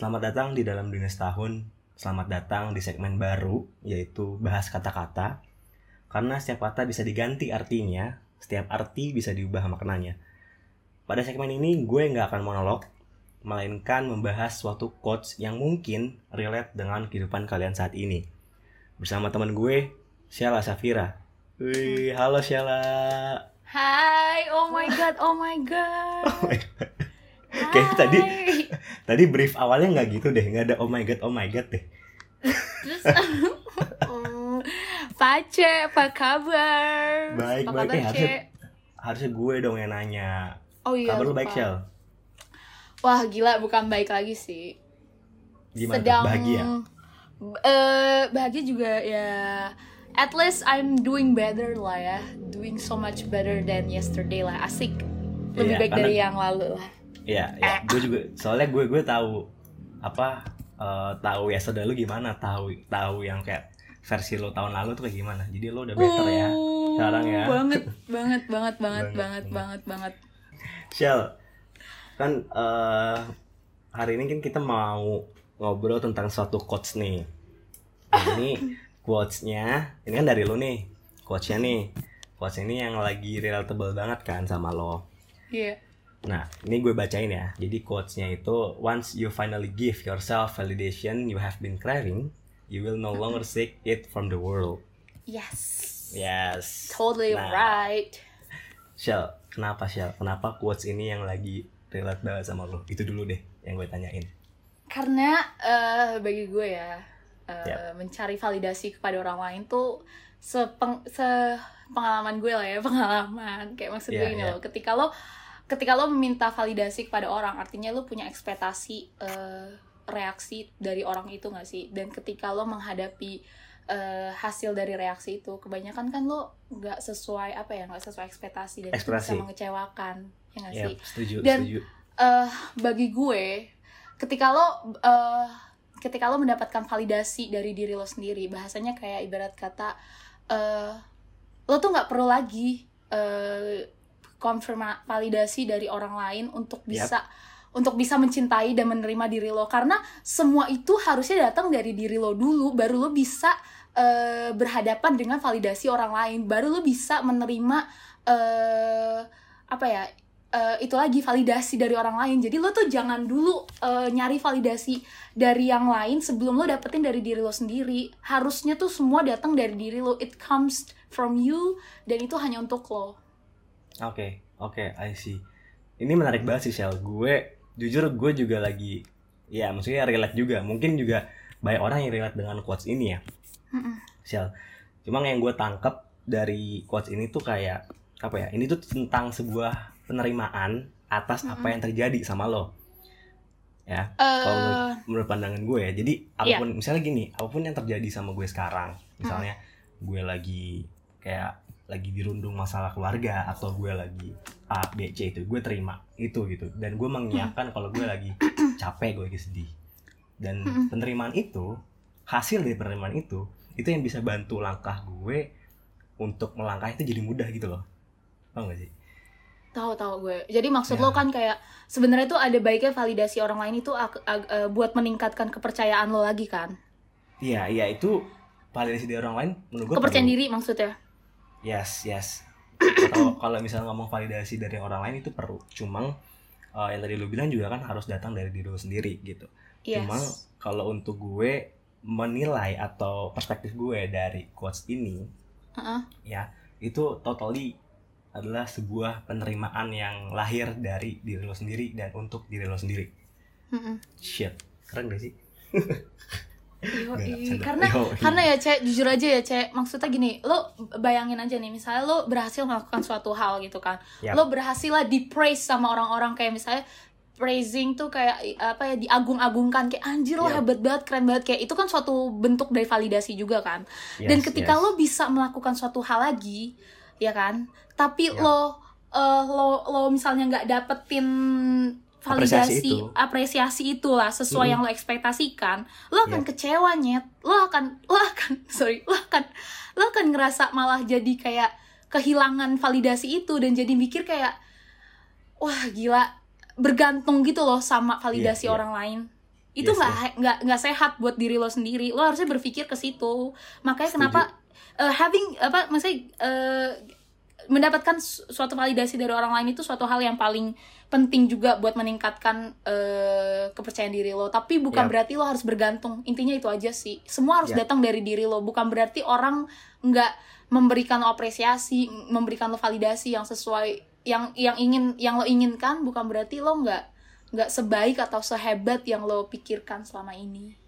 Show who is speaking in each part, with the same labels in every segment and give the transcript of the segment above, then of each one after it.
Speaker 1: Selamat datang di dalam dunia setahun. Selamat datang di segmen baru, yaitu bahas kata-kata. Karena setiap kata bisa diganti artinya, setiap arti bisa diubah maknanya. Pada segmen ini gue nggak akan monolog, melainkan membahas suatu quotes yang mungkin relate dengan kehidupan kalian saat ini. Bersama teman gue, Sheila Safira. Wih, halo Sheila.
Speaker 2: Hai, oh my god, oh my god.
Speaker 1: Oh my God. Kayaknya tadi tadi brief awalnya nggak gitu deh, nggak ada oh my god, oh my god deh.
Speaker 2: Terus, Hmm, Pace, apa kabar?
Speaker 1: Baik,
Speaker 2: apa
Speaker 1: baik.
Speaker 2: kabar,
Speaker 1: Eh, harusnya, harusnya gue dong yang nanya.
Speaker 2: Oh iya.
Speaker 1: Kabar lu baik, Shell?
Speaker 2: Wah, gila, bukan baik lagi sih.
Speaker 1: Gimana? tuh?
Speaker 2: Sedang
Speaker 1: Bahagia?
Speaker 2: Eh, bahagia juga ya. At least I'm doing better lah ya. Doing so much better than yesterday lah. Asik. Lebih
Speaker 1: Iya,
Speaker 2: baik
Speaker 1: karena-
Speaker 2: dari yang lalu lah.
Speaker 1: Iya, ya. Gue juga soalnya gue gue tahu apa eh, tahu ya saudara lu gimana, tahu tahu yang kayak versi lo tahun lalu tuh kayak gimana. Jadi lo udah better ya
Speaker 2: Uh,
Speaker 1: sekarang ya.
Speaker 2: Banget, banget, banget, banget,
Speaker 1: Banget,
Speaker 2: banget, banget, banget.
Speaker 1: Shell, kan eh, hari ini kan kita mau ngobrol tentang suatu quotes nih. Nah, ini quotes-nya, ini kan dari lo nih, quotes-nya nih. Quotes ini yang lagi relatable banget kan sama lo.
Speaker 2: Iya.
Speaker 1: Nah, ini gue bacain ya. Jadi quotes-nya itu, once you finally give yourself validation you have been craving, you will no longer seek it from the world.
Speaker 2: Yes.
Speaker 1: Yes.
Speaker 2: Totally
Speaker 1: Nah,
Speaker 2: right.
Speaker 1: Shell, kenapa Shell? Kenapa quotes ini yang lagi relate banget sama lo? Itu dulu deh yang gue tanyain.
Speaker 2: Karena eh, bagi gue ya eh,
Speaker 1: Yap.
Speaker 2: mencari validasi kepada orang lain tuh sepeng se pengalaman gue lah ya pengalaman kayak maksud gue
Speaker 1: Iya,
Speaker 2: ini
Speaker 1: iya.
Speaker 2: loh ketika lo ketika lo meminta validasi kepada orang artinya lo punya ekspektasi eh, reaksi dari orang itu gak sih? Dan ketika lo menghadapi eh, hasil dari reaksi itu kebanyakan kan lo nggak sesuai apa ya nggak sesuai ekspektasi dan itu bisa mengecewakan ya gak
Speaker 1: Iya,
Speaker 2: sih?
Speaker 1: setuju,
Speaker 2: Dan-
Speaker 1: setuju.
Speaker 2: eh bagi gue ketika lo eh ketika lo mendapatkan validasi dari diri lo sendiri bahasanya kayak ibarat kata eh lo tuh nggak perlu lagi eh konfirma validasi dari orang lain untuk bisa untuk bisa mencintai dan menerima diri lo. Karena semua itu harusnya datang dari diri lo dulu baru lo bisa eh, berhadapan dengan validasi orang lain. Baru lo bisa menerima eh apa ya eh, itu lagi validasi dari orang lain. Jadi lo tuh jangan dulu eh, nyari validasi dari yang lain sebelum lo dapetin dari diri lo sendiri. Harusnya tuh semua datang dari diri lo. It comes from you dan itu hanya untuk lo
Speaker 1: Oke, oke, I see. Ini menarik banget sih, Shell. Gue, jujur gue juga lagi, ya maksudnya relate juga. Mungkin juga banyak orang yang relate dengan quotes ini ya. Shell. Cuma yang gue tangkep dari quotes ini tuh kayak apa ya? Ini tuh tentang sebuah penerimaan atas apa yang terjadi sama lo. Ya, kalau menurut,
Speaker 2: Eh,
Speaker 1: menurut pandangan gue ya. Jadi apa pun misalnya gini, apa pun yang terjadi sama gue sekarang, misalnya gue lagi kayak lagi dirundung masalah keluarga atau gue lagi A, B, C itu gue terima itu gitu. Dan gue mengiyakan kalau gue lagi capek gue lagi sedih. Dan
Speaker 2: Mm-mm.
Speaker 1: penerimaan itu hasil dari penerimaan itu itu yang bisa bantu langkah gue untuk melangkah itu jadi mudah gitu loh. Tau gak sih?
Speaker 2: Tahu tahu gue. Jadi maksud
Speaker 1: Ya.
Speaker 2: lo kan kayak sebenarnya tuh ada baiknya validasi orang lain itu eh, buat meningkatkan kepercayaan lo lagi kan?
Speaker 1: Iya iya itu validasi dari orang lain menurut gue
Speaker 2: kepercayaan
Speaker 1: perlu.
Speaker 2: diri maksudnya
Speaker 1: Yes, yes. Kalau kalau misalnya ngomong validasi dari orang lain itu perlu. Cuma eh, yang tadi lu bilang juga kan harus datang dari diri lu sendiri gitu.
Speaker 2: yes
Speaker 1: Cuma kalau untuk gue menilai atau perspektif gue dari quotes ini
Speaker 2: Heeh.
Speaker 1: ya itu totally adalah sebuah penerimaan yang lahir dari diri lo sendiri dan untuk diri lo sendiri.
Speaker 2: Mm-mm.
Speaker 1: Shit, keren gak sih?
Speaker 2: Yoi. Karena
Speaker 1: Yoi.
Speaker 2: karena ya cek jujur aja ya cek maksudnya gini lo bayangin aja nih misalnya lo berhasil melakukan suatu hal gitu kan
Speaker 1: Yap.
Speaker 2: lo berhasil lah di praise sama orang-orang kayak misalnya praising tuh kayak apa ya diagung-agungkan kayak anjir lo
Speaker 1: Yap.
Speaker 2: hebat banget keren banget kayak itu kan suatu bentuk dari validasi juga kan dan
Speaker 1: Yes,
Speaker 2: ketika
Speaker 1: yes.
Speaker 2: lo bisa melakukan suatu hal lagi ya kan tapi
Speaker 1: Ya.
Speaker 2: lo eh, lo lo misalnya nggak dapetin
Speaker 1: Apresiasi
Speaker 2: validasi
Speaker 1: itu.
Speaker 2: apresiasi itulah sesuai
Speaker 1: Mm-mm.
Speaker 2: yang lo ekspektasikan lo akan
Speaker 1: Ya.
Speaker 2: kecewa nyet lo akan lo akan sorry lo akan lo akan ngerasa malah jadi kayak kehilangan validasi itu dan jadi mikir kayak wah gila bergantung gitu loh sama validasi
Speaker 1: Iya, iya.
Speaker 2: orang lain itu
Speaker 1: Yes,
Speaker 2: nggak nggak nggak sehat buat diri lo sendiri lo harusnya berpikir ke situ makanya
Speaker 1: Setuju.
Speaker 2: kenapa eh, having apa maksudnya eh, mendapatkan su- suatu validasi dari orang lain itu suatu hal yang paling penting juga buat meningkatkan eh, kepercayaan diri lo tapi bukan
Speaker 1: Yap.
Speaker 2: berarti lo harus bergantung intinya itu aja sih semua harus
Speaker 1: Yap.
Speaker 2: datang dari diri lo bukan berarti orang nggak memberikan lo apresiasi memberikan lo validasi yang sesuai yang yang ingin yang lo inginkan bukan berarti lo nggak nggak sebaik atau sehebat yang lo pikirkan selama ini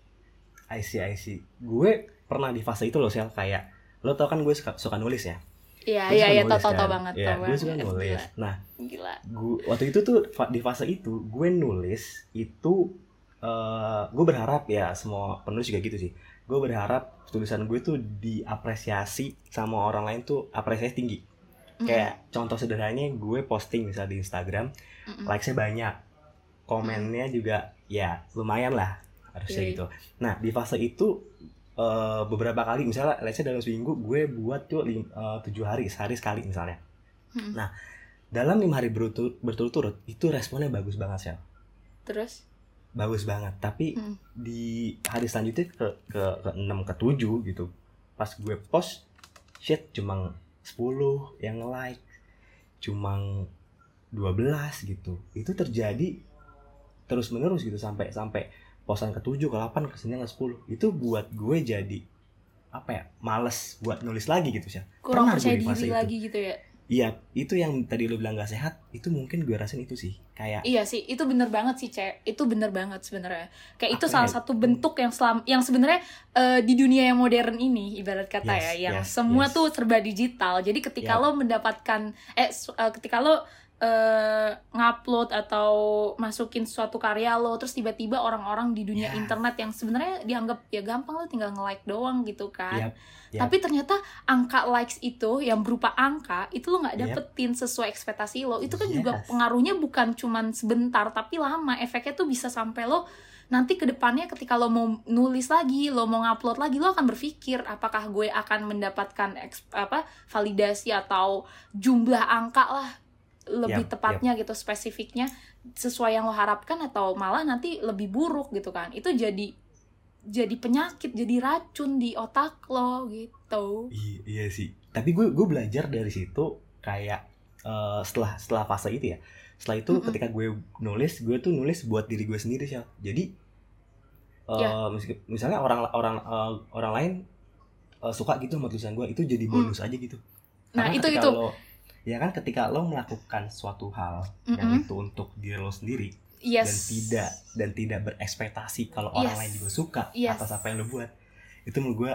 Speaker 1: I see, I see. Gue pernah di fase itu loh, Sel. Kayak, lo tau kan gue suka, suka nulis ya?
Speaker 2: Iya
Speaker 1: Gue
Speaker 2: iya
Speaker 1: suka
Speaker 2: iya tau tau tau
Speaker 1: kan.
Speaker 2: banget
Speaker 1: Iya,
Speaker 2: tau
Speaker 1: gue suka nulis.
Speaker 2: Gila,
Speaker 1: Nah,
Speaker 2: gila.
Speaker 1: gue waktu itu tuh di fase itu gue nulis itu eh gue berharap ya semua penulis juga gitu sih gue berharap tulisan gue tuh diapresiasi sama orang lain tuh apresiasi tinggi
Speaker 2: Mm-mm.
Speaker 1: kayak contoh sederhananya gue posting misalnya di Instagram
Speaker 2: Mm-mm.
Speaker 1: likesnya banyak komennya juga ya lumayan lah harusnya
Speaker 2: Iya.
Speaker 1: gitu nah di fase itu eh, beberapa kali misalnya let's say dalam seminggu gue buat tuh lim- eh, tujuh hari sehari sekali misalnya
Speaker 2: Mm-mm.
Speaker 1: nah dalam lima hari berturut- berturut-turut itu responnya bagus banget sih
Speaker 2: terus
Speaker 1: bagus banget tapi
Speaker 2: Hmm.
Speaker 1: di hari selanjutnya ke ke ke 6 ke 7 gitu pas gue post shit cuma 10 yang like cuma 12 gitu itu terjadi terus menerus gitu sampai sampai posan ke 7 ke 8 ke 9 ke 10 itu buat gue jadi apa ya males buat nulis lagi gitu sih
Speaker 2: kurang
Speaker 1: Pernah
Speaker 2: percaya diri
Speaker 1: itu.
Speaker 2: lagi gitu ya
Speaker 1: iya itu yang tadi lu bilang gak sehat itu mungkin gue rasain itu sih kayak
Speaker 2: Iya sih, itu bener banget sih, Cek. Itu bener banget sebenarnya. Kayak itu salah
Speaker 1: ya?
Speaker 2: satu bentuk yang selam yang sebenarnya eh, di dunia yang modern ini ibarat kata
Speaker 1: Yes,
Speaker 2: ya, yang
Speaker 1: yes,
Speaker 2: semua
Speaker 1: yes.
Speaker 2: tuh serba digital. Jadi ketika
Speaker 1: Yap.
Speaker 2: lo mendapatkan eh eh, ketika lo eh, ngupload atau masukin suatu karya lo terus tiba-tiba orang-orang di dunia
Speaker 1: Ya.
Speaker 2: internet yang sebenarnya dianggap ya gampang lo tinggal nge-like doang gitu kan.
Speaker 1: Yap, yap.
Speaker 2: Tapi ternyata angka likes itu yang berupa angka itu lo nggak dapetin sesuai ekspektasi lo. Itu kan juga
Speaker 1: Yes.
Speaker 2: pengaruhnya bukan cuman sebentar tapi lama. Efeknya tuh bisa sampai lo nanti ke depannya ketika lo mau nulis lagi, lo mau ngupload lagi, lo akan berpikir apakah gue akan mendapatkan eks- apa validasi atau jumlah angka lah lebih
Speaker 1: Yap,
Speaker 2: tepatnya gitu spesifiknya sesuai yang lo harapkan atau malah nanti lebih buruk gitu kan. Itu jadi jadi penyakit, jadi racun di otak lo gitu.
Speaker 1: Iya, iya sih. Tapi gue gue belajar dari situ kayak eh, setelah setelah fase itu ya. Setelah itu
Speaker 2: Mm-mm.
Speaker 1: ketika gue nulis, gue tuh nulis buat diri gue sendiri sih. Jadi eh,
Speaker 2: Ya.
Speaker 1: mis- misalnya orang orang eh, orang lain eh, suka gitu sama tulisan gue, itu jadi bonus aja gitu.
Speaker 2: Hmm. Nah,
Speaker 1: Karena
Speaker 2: itu itu.
Speaker 1: Lo, ya kan ketika lo melakukan suatu hal yang
Speaker 2: Mm-mm.
Speaker 1: itu untuk diri lo sendiri
Speaker 2: Yes.
Speaker 1: dan tidak dan tidak berekspektasi kalau orang
Speaker 2: Yes.
Speaker 1: lain juga suka
Speaker 2: Yes.
Speaker 1: atas apa yang lo buat. Itu menurut gue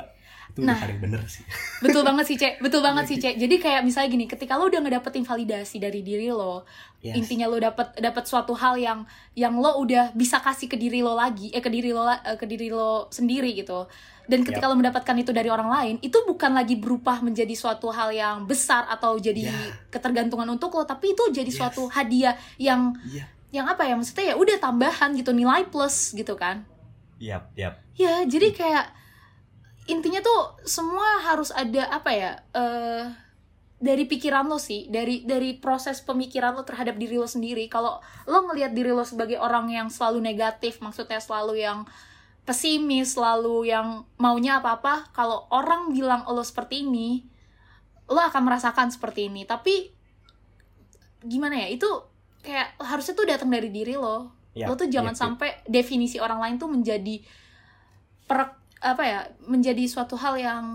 Speaker 1: itu
Speaker 2: Nah.
Speaker 1: paling bener sih.
Speaker 2: Betul banget sih, Cek. Betul banget
Speaker 1: Iya,
Speaker 2: sih, Cek. Jadi kayak misalnya gini, ketika lo udah ngedapetin validasi dari diri lo,
Speaker 1: Yes.
Speaker 2: intinya lo dapet dapet suatu hal yang yang lo udah bisa kasih ke diri lo lagi, eh ke diri lo eh, ke diri lo sendiri gitu. Dan ketika lo mendapatkan itu dari orang lain, itu bukan lagi berubah menjadi suatu hal yang besar atau jadi
Speaker 1: Ya.
Speaker 2: ketergantungan untuk lo, tapi itu jadi
Speaker 1: Yes.
Speaker 2: suatu hadiah yang
Speaker 1: Iya.
Speaker 2: yang apa ya maksudnya ya udah tambahan gitu nilai plus gitu kan.
Speaker 1: Yap, yap.
Speaker 2: Ya, jadi kayak intinya tuh semua harus ada apa ya? eh dari pikiran lo sih, dari dari proses pemikiran lo terhadap diri lo sendiri. Kalau lo ngelihat diri lo sebagai orang yang selalu negatif, maksudnya selalu yang pesimis, selalu yang maunya apa-apa, kalau orang bilang lo seperti ini, lo akan merasakan seperti ini. Tapi gimana ya? Itu kayak harusnya tuh datang dari diri lo
Speaker 1: Yap,
Speaker 2: lo tuh jangan
Speaker 1: yap, yap.
Speaker 2: sampai definisi orang lain tuh menjadi per apa ya menjadi suatu hal yang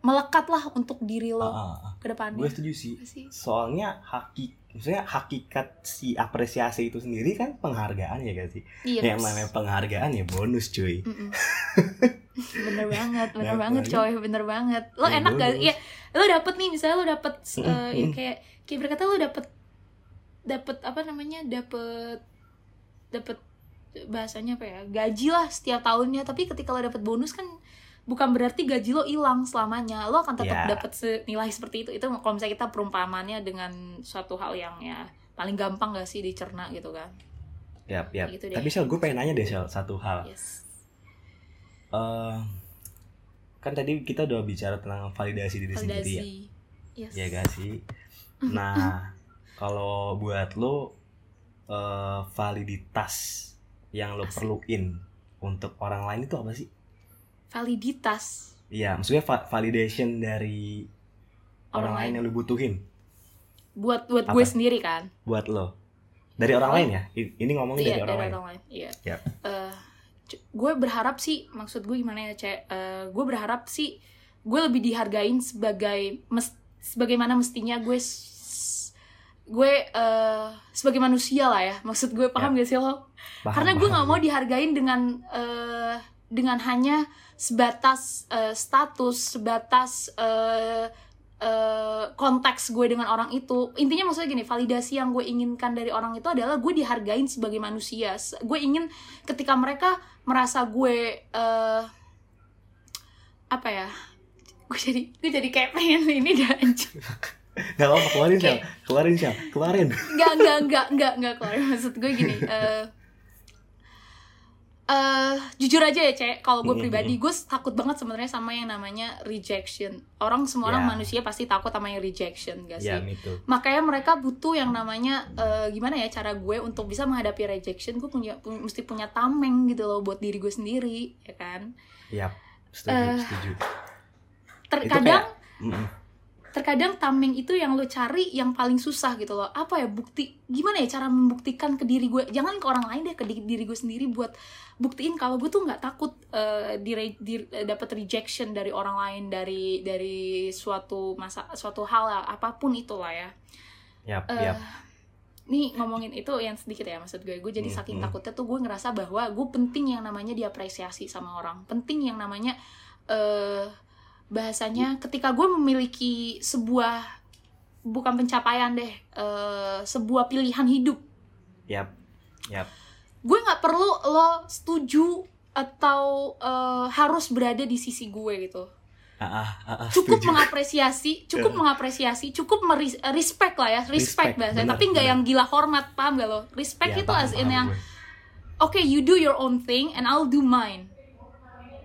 Speaker 2: melekat lah untuk diri lo
Speaker 1: ah.
Speaker 2: ke depannya
Speaker 1: Gue setuju sih.
Speaker 2: Apa sih?
Speaker 1: Soalnya hakik, maksudnya hakikat si apresiasi itu sendiri kan penghargaan ya gak sih?
Speaker 2: iya
Speaker 1: Yang
Speaker 2: Mas.
Speaker 1: namanya penghargaan ya bonus cuy.
Speaker 2: Mm-mm. bener banget bener
Speaker 1: Nah,
Speaker 2: banget coy bener banget lo
Speaker 1: Ya,
Speaker 2: enak gak
Speaker 1: bonus.
Speaker 2: ya lo dapet nih misalnya lo dapet eh,
Speaker 1: Mm-mm.
Speaker 2: ya kayak kayak berkata lo dapet dapet apa namanya dapet dapet bahasanya apa ya gaji lah setiap tahunnya tapi ketika lo dapet bonus kan bukan berarti gaji lo hilang selamanya lo akan tetap
Speaker 1: Ya.
Speaker 2: dapet senilai seperti itu itu kalau misalnya kita perumpamannya dengan suatu hal yang ya paling gampang gak sih dicerna gitu kan
Speaker 1: Yap, yap.
Speaker 2: Gitu deh.
Speaker 1: Tapi Sel, gue pengen nanya deh Sel, satu hal.
Speaker 2: yes
Speaker 1: Eh, kan tadi kita udah bicara tentang validasi diri sendiri ya.
Speaker 2: validasi yes
Speaker 1: Ya gak sih? Nah, kalau buat lo eh, validitas yang lo
Speaker 2: Asik.
Speaker 1: perluin untuk orang lain itu apa sih?
Speaker 2: validitas
Speaker 1: Iya, maksudnya va- validation dari orang,
Speaker 2: Orang
Speaker 1: lain yang lu butuhin
Speaker 2: buat buat
Speaker 1: Apa?
Speaker 2: gue sendiri kan
Speaker 1: buat lo. Dari orang lain ya? Ini ngomongin
Speaker 2: iya
Speaker 1: dari orang lain.
Speaker 2: lain iya
Speaker 1: Yap.
Speaker 2: Eh, c- gue berharap sih maksud gue gimana ya cek Eh, gue berharap sih gue lebih dihargain sebagai mes- sebagaimana mestinya gue gue eh, sebagai manusia lah ya. Maksud gue paham gak sih lo?
Speaker 1: Paham,
Speaker 2: karena gue nggak mau dihargain dengan eh, dengan hanya sebatas eh, status sebatas eh, eh, konteks gue dengan orang itu. Intinya maksudnya gini validasi yang gue inginkan dari orang itu adalah gue dihargain sebagai manusia. Gue ingin ketika mereka merasa gue eh, apa ya? Gue jadi gue jadi kayak pengen ini dah anjing
Speaker 1: Gak apa-apa, keluarin. Syal. Keluarin Syal. Keluarin.
Speaker 2: nggak nggak nggak nggak nggak keluar maksud gue gini eh eh, jujur aja ya cek kalau gue pribadi gue takut banget sebenarnya sama yang namanya rejection orang semua orang
Speaker 1: Ya.
Speaker 2: manusia pasti takut sama yang rejection gak sih
Speaker 1: Ya, itu.
Speaker 2: makanya mereka butuh yang namanya eh, gimana ya cara gue untuk bisa menghadapi rejection gue punya pu- mesti punya tameng gitu loh buat diri gue sendiri ya kan
Speaker 1: Yap. Setuju,
Speaker 2: Eh,
Speaker 1: setuju.
Speaker 2: terkadang. Terkadang tameng itu yang lo cari yang paling susah gitu loh. Apa ya bukti? Gimana ya cara membuktikan ke diri gue? Jangan ke orang lain deh ke di- diri gue sendiri buat buktiin kalau gue tuh nggak takut eh, di, di dapat rejection dari orang lain dari dari suatu masa suatu hal lah, apa pun itulah ya.
Speaker 1: Yap,
Speaker 2: Eh,
Speaker 1: yap.
Speaker 2: nih ngomongin itu yang sedikit ya maksud gue. Gue jadi
Speaker 1: Hmm,
Speaker 2: saking
Speaker 1: hmm.
Speaker 2: takutnya tuh gue ngerasa bahwa gue penting yang namanya diapresiasi sama orang. Penting yang namanya eh bahasanya ketika gue memiliki sebuah bukan pencapaian deh eh sebuah pilihan hidup
Speaker 1: Yap. Yap.
Speaker 2: gue nggak perlu lo setuju atau eh, harus berada di sisi gue gitu
Speaker 1: ah, ah, ah,
Speaker 2: cukup
Speaker 1: setuju.
Speaker 2: mengapresiasi cukup
Speaker 1: Ya.
Speaker 2: mengapresiasi cukup meris- respect lah ya
Speaker 1: Respect,
Speaker 2: respect, bahasanya
Speaker 1: bener,
Speaker 2: tapi nggak yang gila hormat paham gak lo respect
Speaker 1: Ya,
Speaker 2: itu
Speaker 1: paham,
Speaker 2: as in
Speaker 1: paham
Speaker 2: yang oke you do your own thing and I'll do mine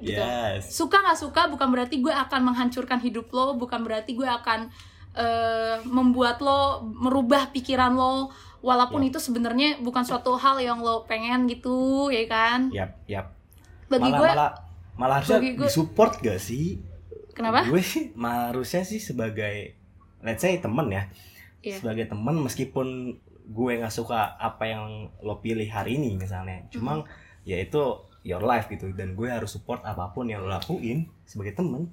Speaker 2: gitu.
Speaker 1: Yes.
Speaker 2: suka nggak suka bukan berarti gue akan menghancurkan hidup lo bukan berarti gue akan eh, membuat lo merubah pikiran lo walaupun
Speaker 1: Ya.
Speaker 2: itu sebenarnya bukan suatu hal yang lo pengen gitu ya kan
Speaker 1: Yap, yap.
Speaker 2: bagi
Speaker 1: malah,
Speaker 2: gue
Speaker 1: malah malah harusnya
Speaker 2: bagi gue-
Speaker 1: disupport gak sih?
Speaker 2: kenapa
Speaker 1: Gue sih harusnya sih sebagai let's say temen ya.
Speaker 2: Iya.
Speaker 1: Sebagai temen meskipun gue nggak suka apa yang lo pilih hari ini misalnya. Cuma
Speaker 2: Mm-hmm.
Speaker 1: ya itu your life gitu dan gue harus support apa pun yang lo lakuin sebagai temen.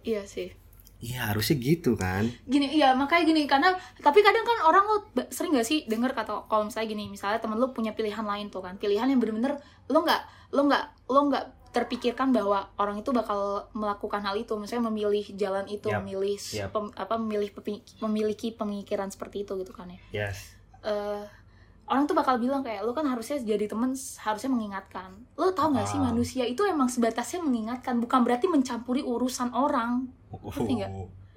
Speaker 2: iya sih
Speaker 1: Iya harusnya gitu kan.
Speaker 2: gini iya makanya gini karena tapi kadang kan orang lo sering gak sih denger kata kalau misalnya gini misalnya temen lo punya pilihan lain tuh kan pilihan yang bener-bener lo nggak lo nggak lo nggak terpikirkan bahwa orang itu bakal melakukan hal itu misalnya memilih jalan itu
Speaker 1: Yap,
Speaker 2: memilih
Speaker 1: yap.
Speaker 2: pem- apa memilih pepi- memiliki pemikiran seperti itu gitu kan ya
Speaker 1: Yes.
Speaker 2: Eh, orang tuh bakal bilang kayak lo kan harusnya jadi temen harusnya mengingatkan lo tau gak sih
Speaker 1: Ah.
Speaker 2: manusia itu emang sebatasnya mengingatkan bukan berarti mencampuri urusan orang Ngerti nggak?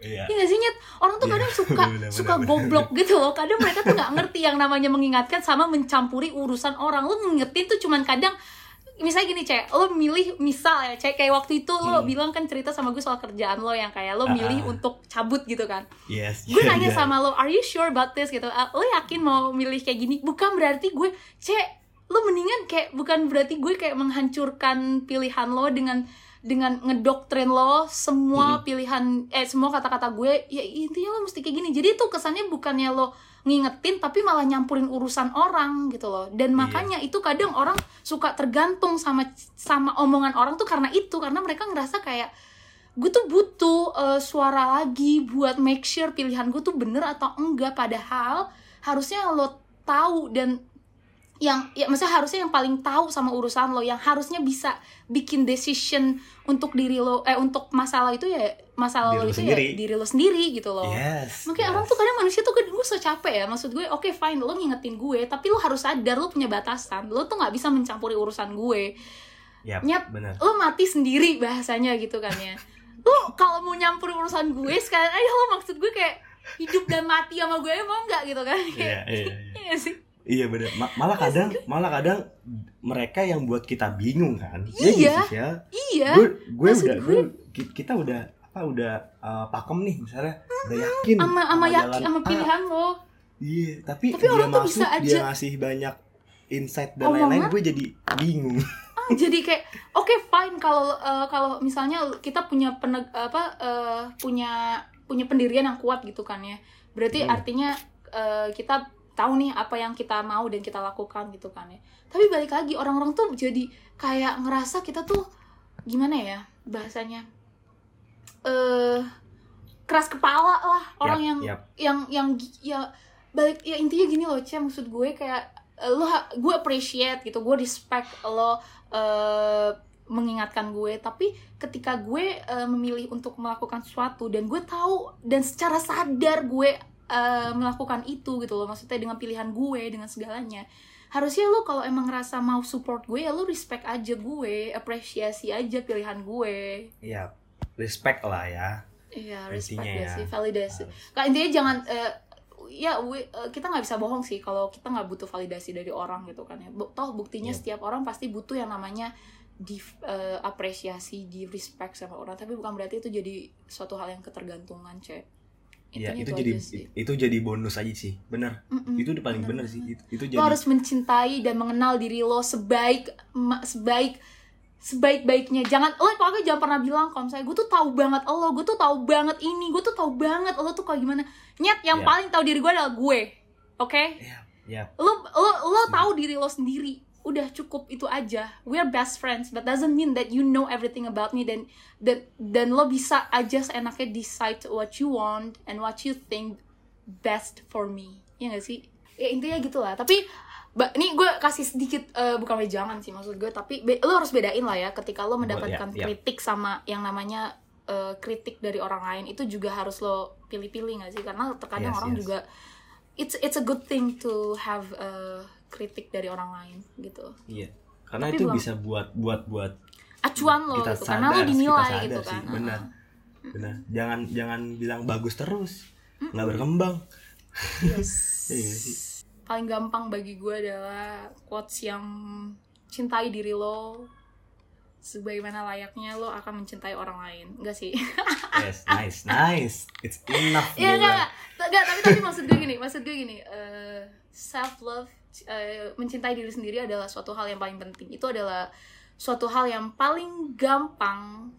Speaker 1: Iya.
Speaker 2: Iya gak sih Nyet? Orang tuh
Speaker 1: Iya,
Speaker 2: kadang suka
Speaker 1: bener,
Speaker 2: suka
Speaker 1: bener,
Speaker 2: goblok gitu loh. Kadang mereka tuh nggak ngerti yang namanya mengingatkan sama mencampuri urusan orang. Lo ngingetin tuh cuman kadang misalnya gini cek lo milih misal ya cek kayak waktu itu lo
Speaker 1: Hmm.
Speaker 2: bilang kan cerita sama gue soal kerjaan lo yang kayak lo
Speaker 1: Ah,
Speaker 2: milih
Speaker 1: ah.
Speaker 2: untuk cabut gitu kan
Speaker 1: Yes.
Speaker 2: gue nanya
Speaker 1: iya.
Speaker 2: sama lo are you sure about this gitu "Ah, lo yakin mau milih kayak gini bukan berarti gue cek lo mendingan kayak bukan berarti gue kayak menghancurkan pilihan lo dengan dengan ngedoktrin lo semua pilihan eh semua kata-kata gue ya intinya lo mesti kayak gini jadi itu kesannya bukannya lo ngingetin tapi malah nyampurin urusan orang gitu loh. Dan
Speaker 1: Iya.
Speaker 2: makanya itu kadang orang suka tergantung sama sama omongan orang tuh karena itu. Karena mereka ngerasa kayak gue tuh butuh eh, suara lagi buat make sure pilihan gue tuh bener atau enggak. Padahal harusnya lo tahu dan yang ya maksudnya harusnya yang paling tahu sama urusan lo yang harusnya bisa bikin decision untuk diri lo eh untuk masalah itu ya masalah
Speaker 1: Diri
Speaker 2: lo itu
Speaker 1: sendiri.
Speaker 2: ya diri lo sendiri gitu loh
Speaker 1: Yes.
Speaker 2: Mungkin
Speaker 1: yes.
Speaker 2: orang tuh kadang manusia tuh gue so capek ya Maksud gue oke fine lo ngingetin gue Tapi lo harus sadar lo punya batasan Lo tuh gak bisa mencampuri urusan gue
Speaker 1: bener.
Speaker 2: Lo mati sendiri bahasanya gitu kan ya Lo kalau mau nyampuri urusan gue Sekalian aja lo maksud gue kayak Hidup dan mati sama gue mau nggak gitu kan
Speaker 1: Iya,
Speaker 2: Kayak,
Speaker 1: iya
Speaker 2: nggak sih
Speaker 1: Iya bener. Ma- malah kadang, malah kadang mereka yang buat kita bingung kan. Ya
Speaker 2: Iya.
Speaker 1: gitu ya.
Speaker 2: Iya
Speaker 1: Gue, gue udah,
Speaker 2: gue-
Speaker 1: gue, ki- kita udah apa udah uh, pakem nih misalnya, udah yakin
Speaker 2: sama sama yakin
Speaker 1: jalan
Speaker 2: sama
Speaker 1: A.
Speaker 2: pilihan lo
Speaker 1: Iya, tapi,
Speaker 2: Tapi
Speaker 1: dia
Speaker 2: orang tuh
Speaker 1: masuk,
Speaker 2: bisa
Speaker 1: dia
Speaker 2: aja
Speaker 1: ngasih banyak insight dan lain-lain, gue jadi bingung.
Speaker 2: jadi kayak oke okay, fine kalau uh, kalau misalnya kita punya peneg apa uh, punya punya pendirian yang kuat gitu kan ya berarti hmm. artinya uh, kita tahu nih apa yang kita mau dan kita lakukan gitu kan ya tapi balik lagi orang-orang tuh jadi kayak ngerasa kita tuh gimana ya bahasanya eh uh, keras kepala lah orang yep, yang yep. yang yang ya balik ya intinya gini loh cem maksud gue kayak lo gue appreciate gitu gue respect lo uh, mengingatkan gue tapi ketika gue uh, memilih untuk melakukan sesuatu dan gue tahu dan secara sadar gue uh, melakukan itu gitu loh. Maksudnya dengan pilihan gue dengan segalanya. Harusnya lo kalau emang ngerasa mau support gue ya lo respect aja gue apresiasi aja pilihan gue.
Speaker 1: Iya respect lah ya.
Speaker 2: Iya respect ya. sih? Validasi. Kak intinya jangan uh, ya we, uh, kita nggak bisa bohong sih kalau kita nggak butuh validasi dari orang gitu kan ya. Toh buktinya yeah. setiap orang pasti butuh yang namanya di uh, apresiasi di respect sama orang. Tapi bukan berarti itu jadi suatu hal yang ketergantungan cek
Speaker 1: Ya, itu, itu jadi itu jadi bonus aja sih, benar. Mm -mm, itu udah paling benar sih. Itu, itu jadi.
Speaker 2: Lo harus mencintai dan mengenal diri lo sebaik sebaik sebaik-baiknya jangan lo pokoknya jangan pernah bilang kalau misalnya gue tuh tahu banget lo gue tuh tahu banget ini gue tuh tahu banget lo tuh kayak gimana nyet yang yeah. paling tahu diri gue adalah gue oke okay?
Speaker 1: yeah. yeah.
Speaker 2: lo lo lo tahu diri lo sendiri udah cukup itu aja. We're best friends but doesn't mean that you know everything about me. Dan dan dan lo bisa aja seenaknya decide what you want and what you think best for me. Ya gak sih? Ya intinya gitulah. Tapi Ba, ini gue kasih sedikit uh, bukan wejangan sih maksud gue tapi be, lo harus bedain lah ya ketika lo mendapatkan ya, kritik ya. sama yang namanya uh, kritik dari orang lain itu juga harus lo pilih-pilih gak sih? Karena terkadang yes, orang yes. juga it's it's a good thing to have uh, kritik dari orang lain gitu.
Speaker 1: Iya. Karena tapi itu bisa buat buat buat
Speaker 2: acuan lo gitu. Sadar, karena lo dinilai gitu kan.
Speaker 1: Sih, benar. Uh. benar. Jangan jangan bilang bagus terus. Nggak berkembang.
Speaker 2: Yes. Iya sih. Paling gampang bagi gue adalah quotes yang cintai diri lo sebagaimana layaknya lo akan mencintai orang lain. Enggak sih?
Speaker 1: Yes nice nice. It's enough
Speaker 2: ya enggak, enggak. Tapi tapi maksud gue gini maksud gue gini uh, eh, self love uh, mencintai diri sendiri adalah suatu hal yang paling penting. Itu adalah suatu hal yang paling gampang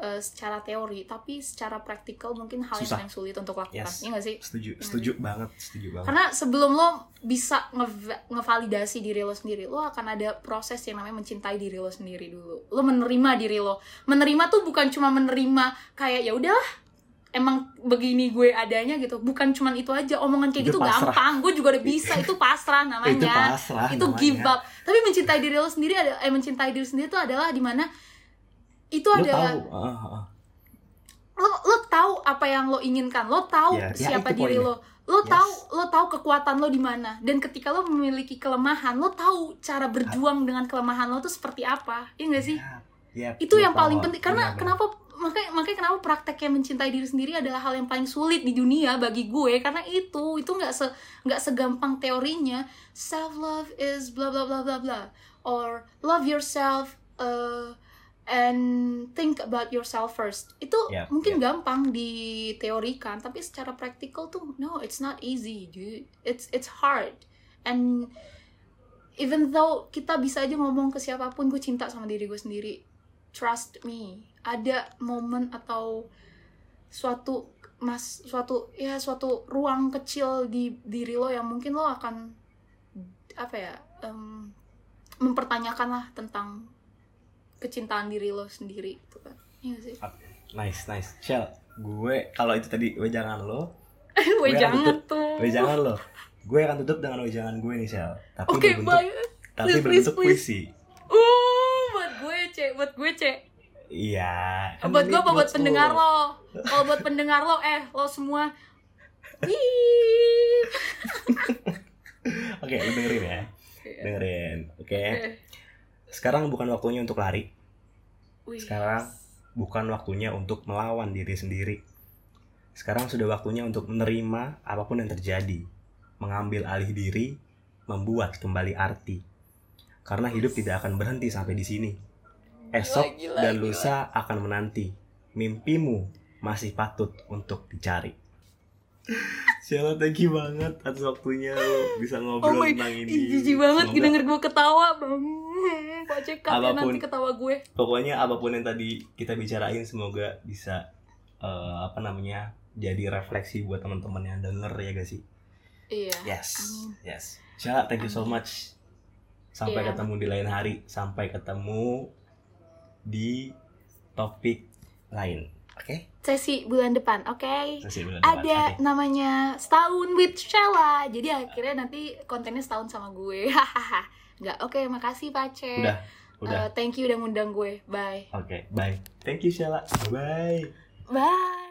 Speaker 2: uh, secara teori tapi secara praktikal mungkin hal Susah. yang paling sulit untuk lakukan. Yes. ya gak sih?
Speaker 1: Setuju. Ya setuju hmm. banget setuju banget.
Speaker 2: Karena sebelum lo bisa nge ngevalidasi diri lo sendiri lo akan ada proses yang namanya mencintai diri lo sendiri dulu. Lo menerima diri lo. Menerima tuh bukan cuma menerima kayak ya udahlah emang begini gue adanya gitu. Bukan cuman itu aja omongan kayak itu gitu pasrah. gampang. Gue juga udah bisa. Itu pasrah namanya. itu, pasrah, itu namanya. give up. Tapi mencintai diri lo sendiri ada eh mencintai diri sendiri itu adalah di mana itu lo adalah tahu. Uh, uh. lo lo tahu apa yang lo inginkan. Lo tahu yeah, ya, siapa diri poinnya. lo. Lo yes. tahu lo tahu kekuatan lo di mana. Dan ketika lo memiliki kelemahan lo tahu cara berjuang dengan kelemahan lo tuh seperti apa. Ya enggak sih? Yeah, yeah, itu yang paling penting. Karena benar, kenapa makanya makanya kenapa prakteknya mencintai diri sendiri adalah hal yang paling sulit di dunia bagi gue. Karena itu itu nggak se nggak segampang teorinya. Self love is bla bla bla bla bla. Or love yourself uh, and think about yourself first. Itu yeah, mungkin yeah. gampang diteorikan tapi secara praktikal tuh no it's not easy dude. It's it's hard. And even though kita bisa aja ngomong ke siapa pun gue cinta sama diri gue sendiri. Trust me ada momen atau suatu mas suatu ya suatu ruang kecil di diri lo yang mungkin lo akan apa ya um, mempertanyakan lah tentang kecintaan diri lo sendiri gitu kan. Iya sih?
Speaker 1: Nice nice. Shell gue kalau itu tadi jangan lo
Speaker 2: gue jangan tuh.
Speaker 1: Jangan lo. Gue akan tutup dengan jangan gue nih Shell. Tapi okay, berbentuk tapi please, berbentuk please, puisi.
Speaker 2: Uh buat gue cek buat gue cek
Speaker 1: iya
Speaker 2: kan buat gue apa buat pendengar lo? Kalau buat pendengar lo eh lo semua.
Speaker 1: Oke, okay, lu dengerin ya. Iya. Dengerin. Oke. Okay. Sekarang bukan waktunya untuk lari. Sekarang bukan waktunya untuk melawan diri sendiri. Sekarang sudah waktunya untuk menerima apa pun yang terjadi, mengambil alih diri, membuat kembali arti. Karena hidup tidak akan berhenti sampai di sini. Esok gila, gila, dan lusa gila. akan menanti. Mimpimu masih patut untuk dicari. Siapa thank you banget atas waktunya lo bisa ngobrol oh tentang ini.
Speaker 2: Jijik banget denger gue ketawa bang. Pace cut ya
Speaker 1: Apa pun.
Speaker 2: nanti ketawa gue.
Speaker 1: Pokoknya apa pun yang tadi kita bicarain semoga bisa eh, apa namanya jadi refleksi buat teman-teman yang denger ya gak sih?
Speaker 2: Iya.
Speaker 1: Yes
Speaker 2: Amin.
Speaker 1: yes. Syah thank you so much. Sampai
Speaker 2: Iya.
Speaker 1: ketemu di lain hari. Sampai ketemu di topik lain. Oke?
Speaker 2: Sesi bulan depan, oke?
Speaker 1: Sesi bulan depan.
Speaker 2: ada namanya setahun with Sheila jadi akhirnya nanti kontennya setahun sama gue. hahaha nggak oke makasih Pace.
Speaker 1: Udah udah.
Speaker 2: Eh, thank you udah ngundang gue. Bye.
Speaker 1: Oke bye. Thank you Sheila bye.
Speaker 2: Bye